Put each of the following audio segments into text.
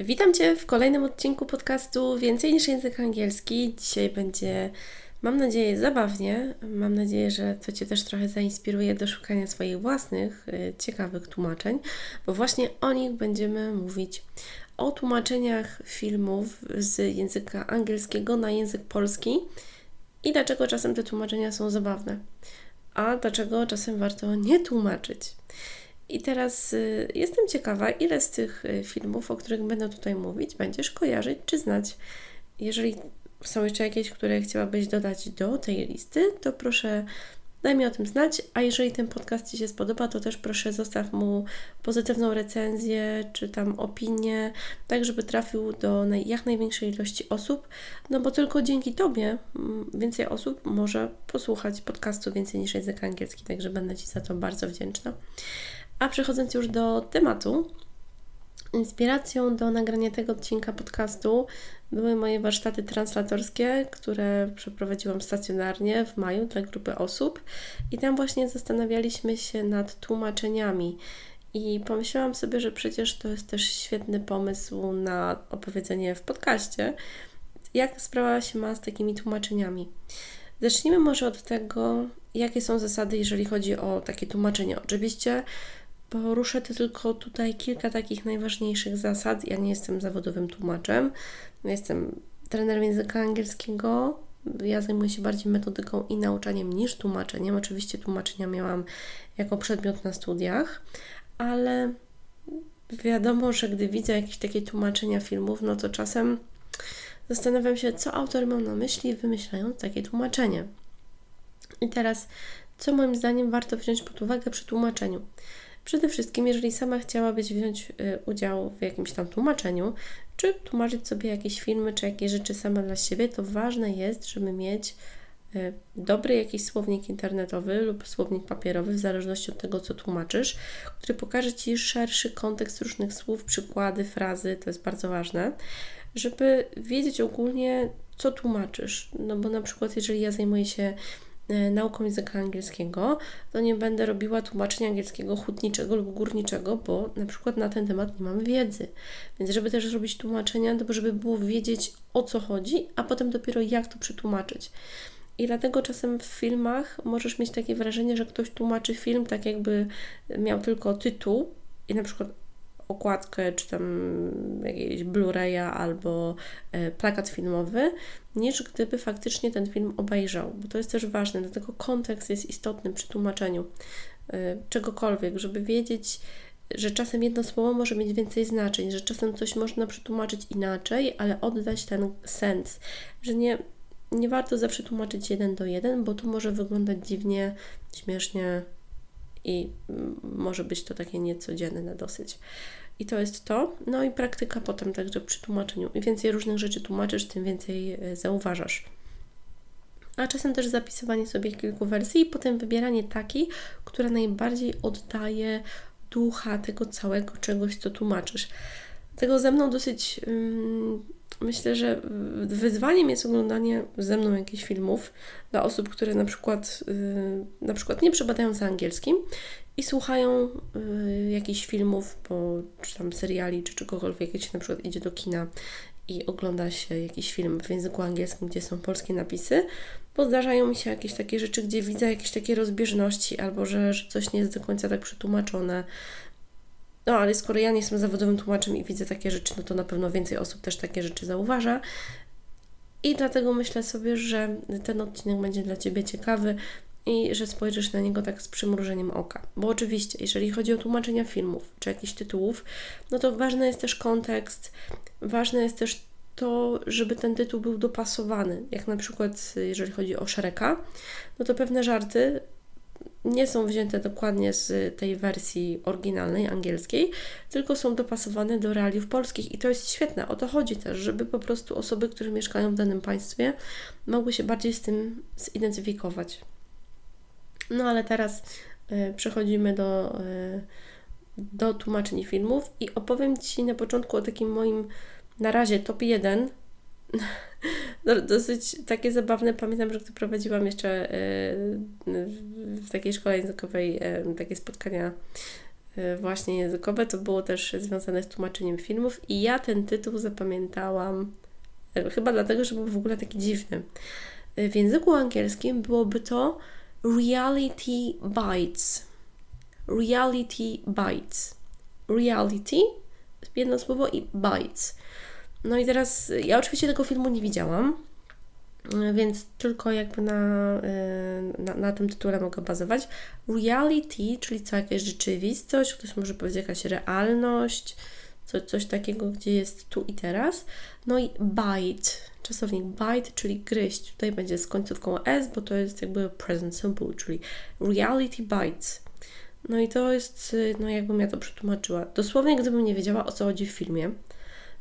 Witam Cię w kolejnym odcinku podcastu Więcej niż język angielski. Dzisiaj będzie, mam nadzieję, zabawnie. Mam nadzieję, że to Cię też trochę zainspiruje do szukania swoich własnych, y, ciekawych tłumaczeń, bo właśnie o nich będziemy mówić. O tłumaczeniach filmów z języka angielskiego na język polski i dlaczego czasem te tłumaczenia są zabawne, a dlaczego czasem warto nie tłumaczyć. I teraz y, jestem ciekawa, ile z tych y, filmów, o których będę tutaj mówić, będziesz kojarzyć czy znać. Jeżeli są jeszcze jakieś, które chciałabyś dodać do tej listy, to proszę daj mi o tym znać. A jeżeli ten podcast Ci się spodoba, to też proszę zostaw mu pozytywną recenzję czy tam opinię, tak żeby trafił do jak największej ilości osób, no bo tylko dzięki Tobie mm, więcej osób może posłuchać podcastu więcej niż język angielski, także będę Ci za to bardzo wdzięczna. A przechodząc już do tematu, inspiracją do nagrania tego odcinka podcastu były moje warsztaty translatorskie, które przeprowadziłam stacjonarnie w maju dla grupy osób i tam właśnie zastanawialiśmy się nad tłumaczeniami. I pomyślałam sobie, że przecież to jest też świetny pomysł na opowiedzenie w podcaście, jak sprawa się ma z takimi tłumaczeniami. Zacznijmy może od tego, jakie są zasady, jeżeli chodzi o takie tłumaczenie. Oczywiście Poruszę tylko tutaj kilka takich najważniejszych zasad. Ja nie jestem zawodowym tłumaczem, jestem trenerem języka angielskiego. Ja zajmuję się bardziej metodyką i nauczaniem niż tłumaczeniem. Oczywiście tłumaczenia miałam jako przedmiot na studiach, ale wiadomo, że gdy widzę jakieś takie tłumaczenia filmów, no to czasem zastanawiam się, co autor miał na myśli, wymyślając takie tłumaczenie. I teraz, co moim zdaniem warto wziąć pod uwagę przy tłumaczeniu? Przede wszystkim, jeżeli sama chciałabyś wziąć y, udział w jakimś tam tłumaczeniu, czy tłumaczyć sobie jakieś filmy, czy jakieś rzeczy sama dla siebie, to ważne jest, żeby mieć y, dobry jakiś słownik internetowy lub słownik papierowy, w zależności od tego, co tłumaczysz, który pokaże Ci szerszy kontekst różnych słów, przykłady, frazy, to jest bardzo ważne, żeby wiedzieć ogólnie, co tłumaczysz. No bo na przykład, jeżeli ja zajmuję się nauką języka angielskiego, to nie będę robiła tłumaczenia angielskiego hutniczego lub górniczego, bo na przykład na ten temat nie mam wiedzy. Więc żeby też zrobić tłumaczenia, to żeby było wiedzieć o co chodzi, a potem dopiero jak to przetłumaczyć. I dlatego czasem w filmach możesz mieć takie wrażenie, że ktoś tłumaczy film tak, jakby miał tylko tytuł i na przykład okładkę, czy tam jakiegoś Blu-raya albo e, plakat filmowy, niż gdyby faktycznie ten film obejrzał, bo to jest też ważne, dlatego kontekst jest istotny przy tłumaczeniu e, czegokolwiek, żeby wiedzieć, że czasem jedno słowo może mieć więcej znaczeń, że czasem coś można przetłumaczyć inaczej, ale oddać ten sens, że nie, nie warto zawsze tłumaczyć jeden do jeden, bo to może wyglądać dziwnie, śmiesznie, i może być to takie niecodzienne dosyć. I to jest to. No i praktyka potem także przy tłumaczeniu. Im więcej różnych rzeczy tłumaczysz, tym więcej e, zauważasz. A czasem też zapisywanie sobie kilku wersji i potem wybieranie takiej, która najbardziej oddaje ducha tego całego czegoś, co tłumaczysz. Tego ze mną dosyć myślę, że wyzwaniem jest oglądanie ze mną jakichś filmów dla osób, które na przykład, y, na przykład nie przebadają za angielskim i słuchają y, jakichś filmów, bo, czy tam seriali, czy czegokolwiek, jak się na przykład idzie do kina i ogląda się jakiś film w języku angielskim, gdzie są polskie napisy, bo zdarzają mi się jakieś takie rzeczy, gdzie widzę jakieś takie rozbieżności, albo że, że coś nie jest do końca tak przetłumaczone, no ale skoro ja nie jestem zawodowym tłumaczem i widzę takie rzeczy, no to na pewno więcej osób też takie rzeczy zauważa. I dlatego myślę sobie, że ten odcinek będzie dla Ciebie ciekawy i że spojrzysz na niego tak z przymrużeniem oka. Bo oczywiście, jeżeli chodzi o tłumaczenia filmów czy jakichś tytułów, no to ważny jest też kontekst, ważne jest też to, żeby ten tytuł był dopasowany. Jak na przykład, jeżeli chodzi o Szereka, no to pewne żarty nie są wzięte dokładnie z tej wersji oryginalnej, angielskiej, tylko są dopasowane do realiów polskich i to jest świetne. O to chodzi też, żeby po prostu osoby, które mieszkają w danym państwie, mogły się bardziej z tym zidentyfikować. No ale teraz y, przechodzimy do, y, do tłumaczeń filmów i opowiem Ci na początku o takim moim na razie top 1 no, dosyć takie zabawne. Pamiętam, że gdy prowadziłam jeszcze e, w takiej szkole językowej e, takie spotkania e, właśnie językowe, to było też związane z tłumaczeniem filmów i ja ten tytuł zapamiętałam chyba dlatego, że był w ogóle taki dziwny. W języku angielskim byłoby to reality bites. Reality bites. Reality, jedno słowo i bites. No i teraz, ja oczywiście tego filmu nie widziałam, więc tylko jakby na, y, na, na, tym tytule mogę bazować. Reality, czyli co, jakaś rzeczywistość, ktoś może powiedzieć jakaś realność, co, coś takiego, gdzie jest tu i teraz. No i bite, czasownik bite, czyli gryźć. Tutaj będzie z końcówką s, bo to jest jakby present simple, czyli reality bites. No i to jest, no jakbym ja to przetłumaczyła. Dosłownie, gdybym nie wiedziała, o co chodzi w filmie,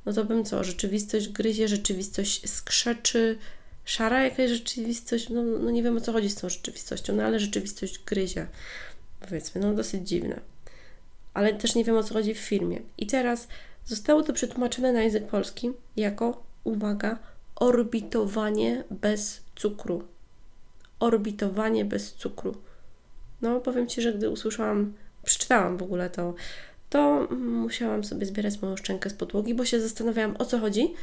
no to bym co, rzeczywistość gryzie, rzeczywistość skrzeczy, szara jakaś rzeczywistość, no, no nie wiem o co chodzi z tą rzeczywistością, no ale rzeczywistość gryzie, powiedzmy, no dosyć dziwne. Ale też nie wiem o co chodzi w filmie. I teraz zostało to przetłumaczone na język polski jako, uwaga, orbitowanie bez cukru. Orbitowanie bez cukru. No, powiem Ci, że gdy usłyszałam, przeczytałam w ogóle to, to musiałam sobie zbierać moją szczękę z podłogi, bo się zastanawiałam, o co chodzi.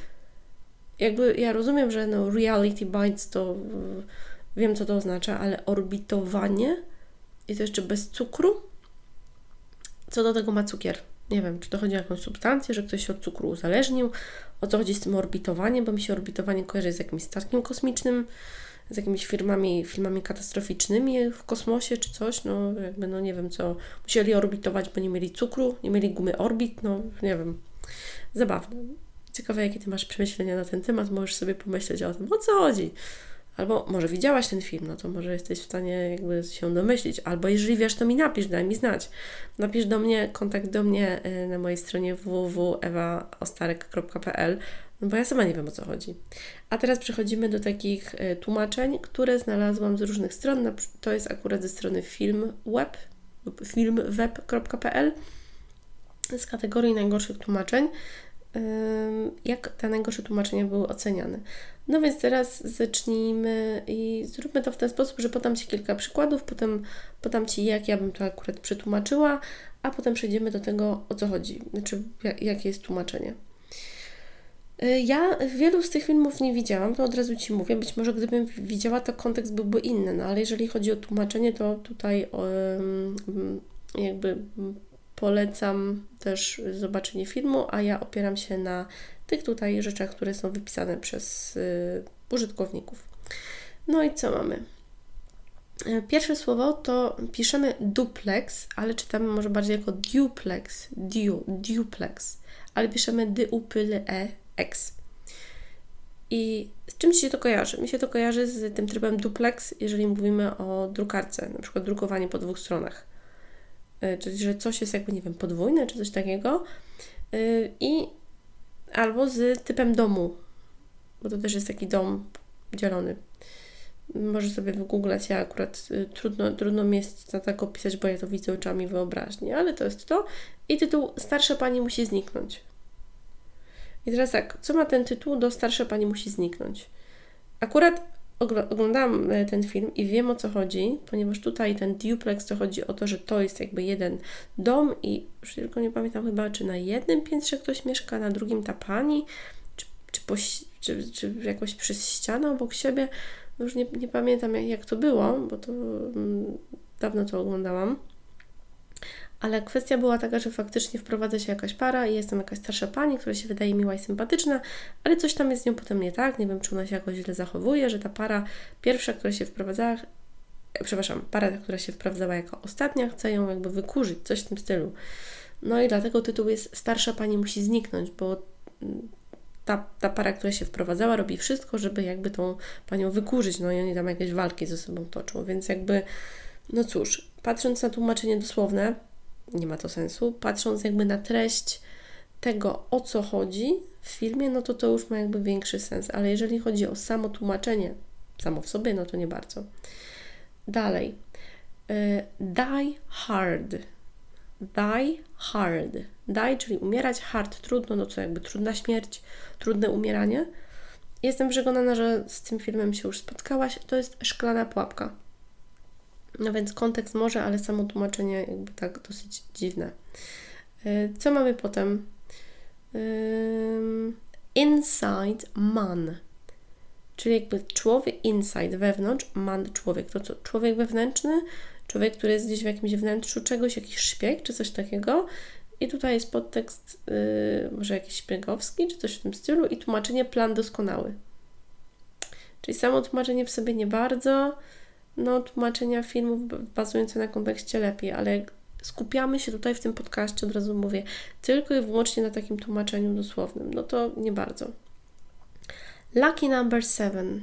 Jakby ja rozumiem, że no reality bites to wiem, co to oznacza, ale orbitowanie i to jeszcze bez cukru? Co do tego ma cukier? Nie wiem, czy to chodzi o jakąś substancję, że ktoś się od cukru uzależnił, o co chodzi z tym orbitowaniem, bo mi się orbitowanie kojarzy z jakimś statkiem kosmicznym, z jakimiś firmami, filmami katastroficznymi w kosmosie czy coś, no jakby no nie wiem co, musieli orbitować, bo nie mieli cukru, nie mieli gumy orbit, no nie wiem, zabawne. Ciekawe, jakie Ty masz przemyślenia na ten temat, możesz sobie pomyśleć o tym, o co chodzi. Albo może widziałaś ten film, no to może jesteś w stanie jakby się domyślić. Albo jeżeli wiesz, to mi napisz, daj mi znać. Napisz do mnie, kontakt do mnie y, na mojej stronie www.ewaostarek.pl no bo ja sama nie wiem o co chodzi. A teraz przechodzimy do takich e, tłumaczeń, które znalazłam z różnych stron. To jest akurat ze strony filmweb lub filmweb.pl z kategorii najgorszych tłumaczeń. Jak te najgorsze tłumaczenia były oceniane. No więc teraz zacznijmy i zróbmy to w ten sposób, że podam Ci kilka przykładów, potem podam Ci, jak ja bym to akurat przetłumaczyła, a potem przejdziemy do tego, o co chodzi, znaczy jakie jest tłumaczenie. Y, ja wielu z tych filmów nie widziałam, to od razu Ci mówię. Być może gdybym widziała, to kontekst byłby inny, no ale jeżeli chodzi o tłumaczenie, to tutaj jakby polecam też zobaczenie filmu, a ja opieram się na tych tutaj rzeczach, które są wypisane przez y, użytkowników. No i co mamy? Y, pierwsze słowo to piszemy duplex, ale czytamy może bardziej jako duplex, du, duplex, ale piszemy d u p l e X. I z czym się to kojarzy? Mi się to kojarzy z tym trybem duplex, jeżeli mówimy o drukarce, na przykład drukowanie po dwóch stronach. E, czyli, że coś jest jakby, nie wiem, podwójne czy coś takiego. E, I albo z typem domu, bo to też jest taki dom dzielony. Może sobie wygooglać, ja akurat e, trudno, trudno mi jest to tak opisać, bo ja to widzę oczami wyobraźni, ale to jest to. I tytuł Starsza Pani musi zniknąć. I teraz tak, co ma ten tytuł do Starsza Pani musi zniknąć? Akurat oglądałam e, ten film i wiem o co chodzi, ponieważ tutaj ten duplex to chodzi o to, że to jest jakby jeden dom i już tylko nie pamiętam chyba, czy na jednym piętrze ktoś mieszka, na drugim ta pani, czy, czy, po, czy, czy jakoś przez ścianę obok siebie. Już nie, nie pamiętam jak, jak to było, bo to mm, dawno to oglądałam. Ale kwestia była taka, że faktycznie wprowadza się jakaś para i jest tam jakaś starsza pani, która się wydaje miła i sympatyczna, ale coś tam jest z nią potem nie tak. Nie wiem, czy ona się jakoś źle zachowuje, że ta para pierwsza, która się wprowadzała, przepraszam, para, która się wprowadzała jako ostatnia, chce ją jakby wykurzyć, coś w tym stylu. No i dlatego tytuł jest Starsza pani musi zniknąć, bo mm, ta, ta para, która się wprowadzała, robi wszystko, żeby jakby tą panią wykurzyć. No i oni tam jakieś walki ze sobą toczą, więc jakby No cóż, patrząc na tłumaczenie dosłowne, nie ma to sensu. Patrząc jakby na treść tego, o co chodzi w filmie, no to to już ma jakby większy sens. Ale jeżeli chodzi o samo tłumaczenie, samo w sobie, no to nie bardzo. Dalej. Y, die hard. Die hard. Die, czyli umierać, hard, trudno, no co jakby trudna śmierć, trudne umieranie. Jestem przekonana, że z tym filmem się już spotkałaś. To jest szklana pułapka. No więc kontekst może, ale samo tłumaczenie jakby tak dosyć dziwne. Y, co mamy potem? Inside man. Czyli jakby człowiek inside, wewnątrz, man człowiek. To co? Człowiek wewnętrzny, człowiek, który jest gdzieś w jakimś wnętrzu czegoś, jakiś szpieg czy coś takiego. I tutaj jest podtekst, yy, może jakiś szpiegowski, czy coś w tym stylu, i tłumaczenie plan doskonały. Czyli samo tłumaczenie w sobie nie bardzo, no tłumaczenia filmów bazujące na kontekście lepiej, ale skupiamy się tutaj w tym podcaście, od razu mówię, tylko i wyłącznie na takim tłumaczeniu dosłownym. No to nie bardzo. Lucky number seven.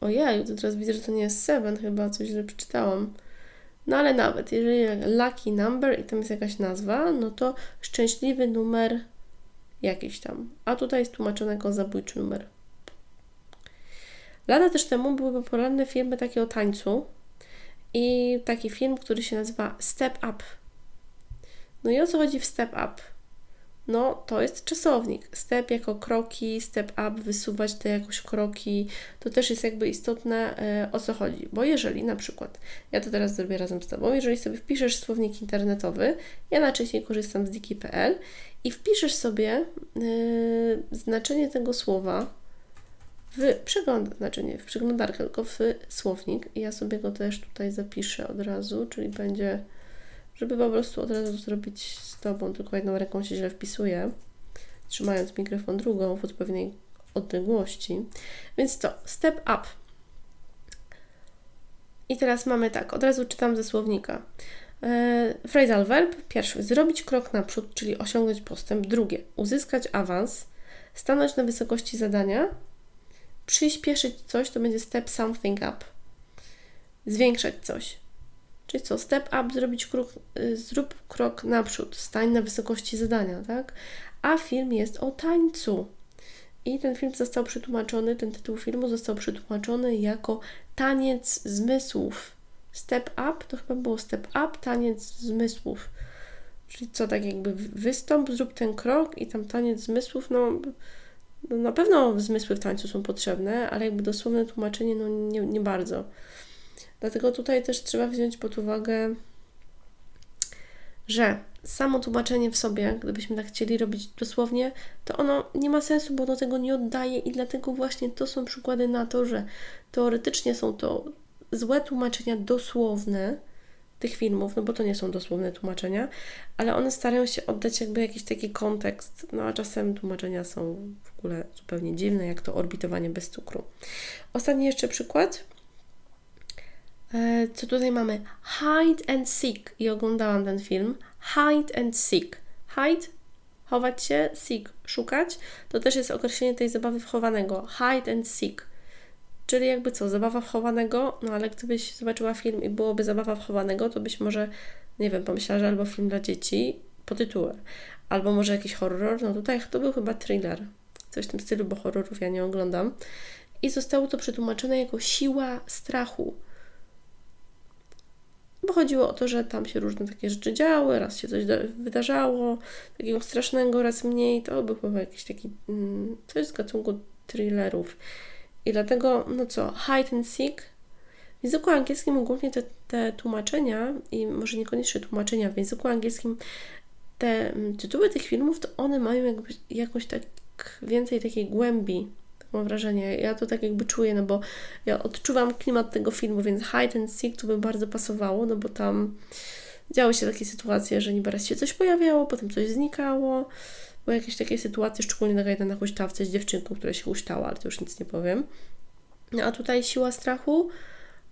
Ojej, to teraz widzę, że to nie jest seven, chyba coś źle przeczytałam. No ale nawet, jeżeli lucky number i tam jest jakaś nazwa, no to szczęśliwy numer jakiś tam. A tutaj jest tłumaczone jako zabójczy numer. Lata też temu były popularne filmy takie o tańcu i taki film, który się nazywa Step Up. No i o co chodzi w Step Up? No, to jest czasownik. Step jako kroki, step up, wysuwać te jakoś kroki, to też jest jakby istotne, e, o co chodzi. Bo jeżeli na przykład, ja to teraz zrobię razem z Tobą, jeżeli sobie wpiszesz słownik internetowy, ja najczęściej korzystam z diki.pl i wpiszesz sobie y, znaczenie tego słowa w przegląd, znaczy nie w przeglądarkę, tylko w słownik. I ja sobie go też tutaj zapiszę od razu, czyli będzie, żeby po prostu od razu zrobić z Tobą, tylko jedną ręką się źle wpisuję, trzymając mikrofon drugą w odpowiedniej odległości. Więc to, step up. I teraz mamy tak, od razu czytam ze słownika. E, phrasal verb, pierwszy, zrobić krok naprzód, czyli osiągnąć postęp. Drugie, uzyskać awans, stanąć na wysokości zadania, przyspieszyć coś, to będzie step something up. Zwiększać coś. Czyli co? Step up, zrobić krok, y, zrób krok naprzód, stań na wysokości zadania, tak? A film jest o tańcu. I ten film został przetłumaczony, ten tytuł filmu został przetłumaczony jako taniec zmysłów. Step up to chyba było step up, taniec zmysłów. Czyli co, tak jakby wystąp, zrób ten krok i tam taniec zmysłów, no no, na pewno zmysły w tańcu są potrzebne, ale jakby dosłowne tłumaczenie, no nie, nie bardzo. Dlatego tutaj też trzeba wziąć pod uwagę, że samo tłumaczenie w sobie, gdybyśmy tak chcieli robić dosłownie, to ono nie ma sensu, bo do tego nie oddaje i dlatego właśnie to są przykłady na to, że teoretycznie są to złe tłumaczenia dosłowne, tych filmów, no bo to nie są dosłowne tłumaczenia, ale one starają się oddać jakby jakiś taki kontekst, no a czasem tłumaczenia są w ogóle zupełnie dziwne, jak to orbitowanie bez cukru. Ostatni jeszcze przykład. E, co tutaj mamy? Hide and seek. I oglądałam ten film. Hide and seek. Hide, chować się, seek, szukać. To też jest określenie tej zabawy wchowanego. Hide and seek. Czyli jakby co, zabawa wchowanego, no ale gdybyś zobaczyła film i byłoby zabawa wchowanego, to byś może, nie wiem, pomyślała, że albo film dla dzieci po tytule, albo może jakiś horror, no tutaj to był chyba thriller, coś w tym stylu, bo horrorów ja nie oglądam. I zostało to przetłumaczone jako siła strachu. Bo chodziło o to, że tam się różne takie rzeczy działy, raz się coś wydarzało, takiego strasznego, raz mniej. To był chyba jakiś taki, mm, coś z gatunku thrillerów. I dlatego, no co, hide and seek. W języku angielskim ogólnie te, te tłumaczenia, i może niekoniecznie tłumaczenia, w języku angielskim te mm, tytuły tych filmów, to one mają jakby jakąś tak więcej takiej głębi, mam wrażenie. Ja to tak jakby czuję, no bo ja odczuwam klimat tego filmu, więc Hide and Seek to by bardzo pasowało, no bo tam działy się takie sytuacje, że niby raz się coś pojawiało, potem coś znikało, bo jakieś takie sytuacje, szczególnie nagrane na huśtawce z dziewczynką, która się huśtała, ale to już nic nie powiem. No a tutaj siła strachu.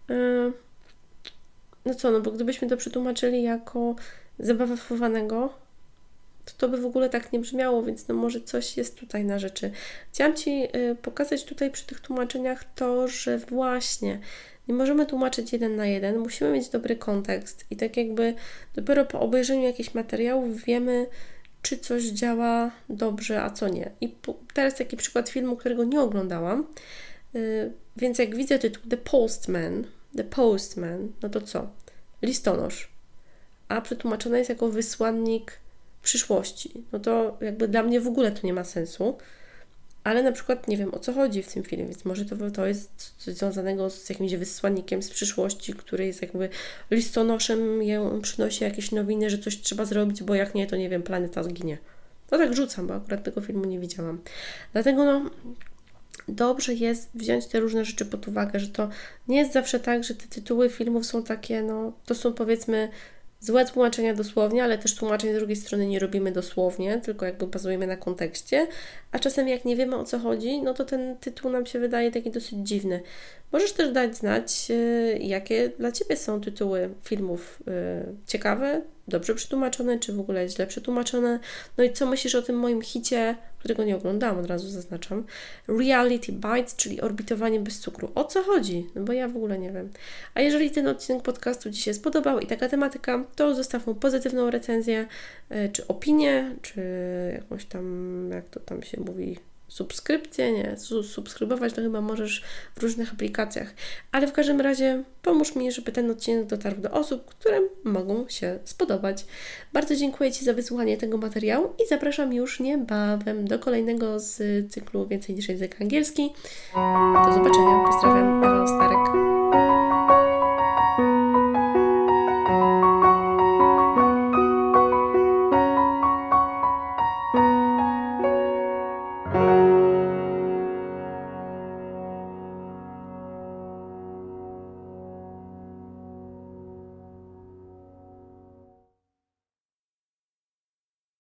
Yy, no co, no bo gdybyśmy to przetłumaczyli jako zabawę to to by w ogóle tak nie brzmiało, więc no może coś jest tutaj na rzeczy. Chciałam Ci yy, pokazać tutaj przy tych tłumaczeniach to, że właśnie Nie możemy tłumaczyć jeden na jeden, musimy mieć dobry kontekst i tak jakby dopiero po obejrzeniu jakichś materiałów wiemy, czy coś działa dobrze, a co nie. I teraz taki przykład filmu, którego nie oglądałam, yy, więc jak widzę tytuł The Postman, The Postman, no to co? Listonosz. A przetłumaczone jest jako wysłannik przyszłości. No to jakby dla mnie w ogóle to nie ma sensu ale na przykład nie wiem o co chodzi w tym filmie, więc może to, to jest coś związanego z jakimś wysłannikiem z przyszłości, który jest jakby listonoszem, ją przynosi jakieś nowiny, że coś trzeba zrobić, bo jak nie, to nie wiem, planeta zginie. To tak rzucam, bo akurat tego filmu nie widziałam. Dlatego no, dobrze jest wziąć te różne rzeczy pod uwagę, że to nie jest zawsze tak, że te tytuły filmów są takie, no, to są powiedzmy złe tłumaczenia dosłownie, ale też tłumaczeń z drugiej strony nie robimy dosłownie, tylko jakby bazujemy na kontekście, a czasem jak nie wiemy o co chodzi, no to ten tytuł nam się wydaje taki dosyć dziwny. Możesz też dać znać, y, jakie dla Ciebie są tytuły filmów y, ciekawe, dobrze przetłumaczone, czy w ogóle źle przetłumaczone. No i co myślisz o tym moim hicie, którego nie oglądałam, od razu zaznaczam. Reality Bites, czyli orbitowanie bez cukru. O co chodzi? No bo ja w ogóle nie wiem. A jeżeli ten odcinek podcastu Ci się spodobał i taka tematyka, to zostaw mu pozytywną recenzję, y, czy opinię, czy jakąś tam, jak to tam się mówi, subskrypcję, nie, subskrybować to chyba możesz w różnych aplikacjach, ale w każdym razie pomóż mi, żeby ten odcinek dotarł do osób, którym mogą się spodobać. Bardzo dziękuję Ci za wysłuchanie tego materiału i zapraszam już niebawem do kolejnego z cyklu Więcej niż język angielski. Do zobaczenia, pozdrawiam, Ewa Starek.